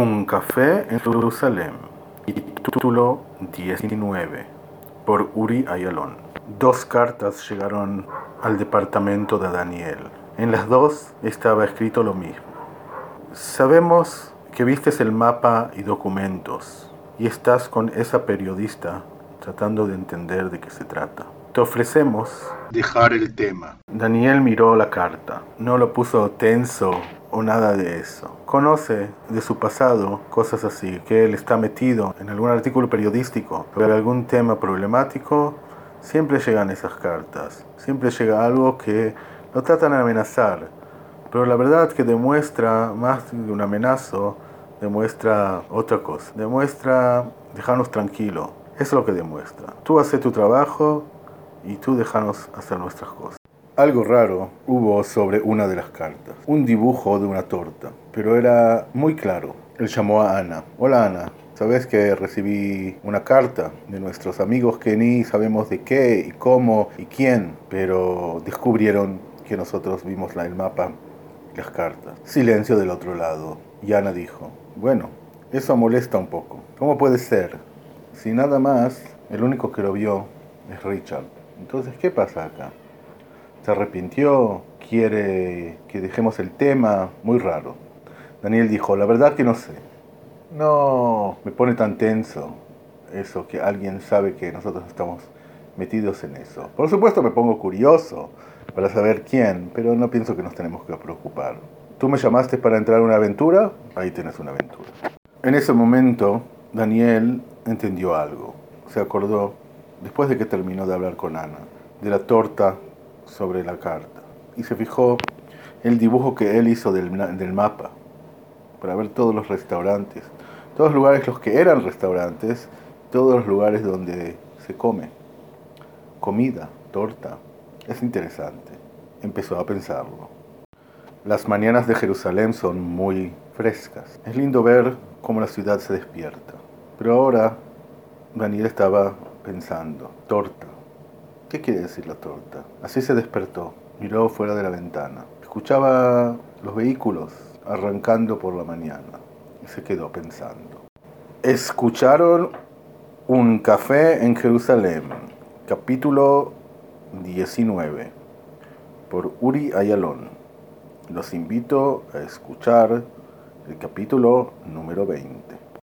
Un café en Jerusalén. Título 19. Por Uri Ayalon. Dos cartas llegaron al departamento de Daniel. En las dos estaba escrito lo mismo. Sabemos que vistes el mapa y documentos y estás con esa periodista tratando de entender de qué se trata. Te ofrecemos dejar el tema. Daniel miró la carta. No lo puso tenso o nada de eso. Conoce de su pasado cosas así, que él está metido en algún artículo periodístico sobre algún tema problemático. Siempre llegan esas cartas. Siempre llega algo que lo tratan de amenazar. Pero la verdad que demuestra más de un amenazo, demuestra otra cosa. Demuestra dejarnos tranquilos. Eso es lo que demuestra. Tú haces tu trabajo y tú déjanos hacer nuestras cosas. Algo raro hubo sobre una de las cartas, un dibujo de una torta, pero era muy claro. Él llamó a Ana. Hola Ana, sabes que recibí una carta de nuestros amigos que ni sabemos de qué y cómo y quién, pero descubrieron que nosotros vimos el mapa y las cartas. Silencio del otro lado. Y Ana dijo, bueno, eso molesta un poco. ¿Cómo puede ser? Si nada más, el único que lo vio es Richard. Entonces, ¿qué pasa acá? ¿Se arrepintió? ¿Quiere que dejemos el tema? Muy raro. Daniel dijo, la verdad que no sé. No me pone tan tenso eso que alguien sabe que nosotros estamos metidos en eso. Por supuesto me pongo curioso para saber quién, pero no pienso que nos tenemos que preocupar. Tú me llamaste para entrar en una aventura, ahí tienes una aventura. En ese momento, Daniel entendió algo. Se acordó, después de que terminó de hablar con Ana, de la torta sobre la carta. Y se fijó el dibujo que él hizo del, del mapa, para ver todos los restaurantes, todos los lugares los que eran restaurantes, todos los lugares donde se come. Comida, torta. Es interesante. Empezó a pensarlo. Las mañanas de Jerusalén son muy frescas. Es lindo ver cómo la ciudad se despierta. Pero ahora Daniel estaba pensando, torta. ¿Qué quiere decir la torta? Así se despertó, miró fuera de la ventana. Escuchaba los vehículos arrancando por la mañana se quedó pensando. Escucharon Un café en Jerusalén, capítulo 19, por Uri Ayalon. Los invito a escuchar el capítulo número 20.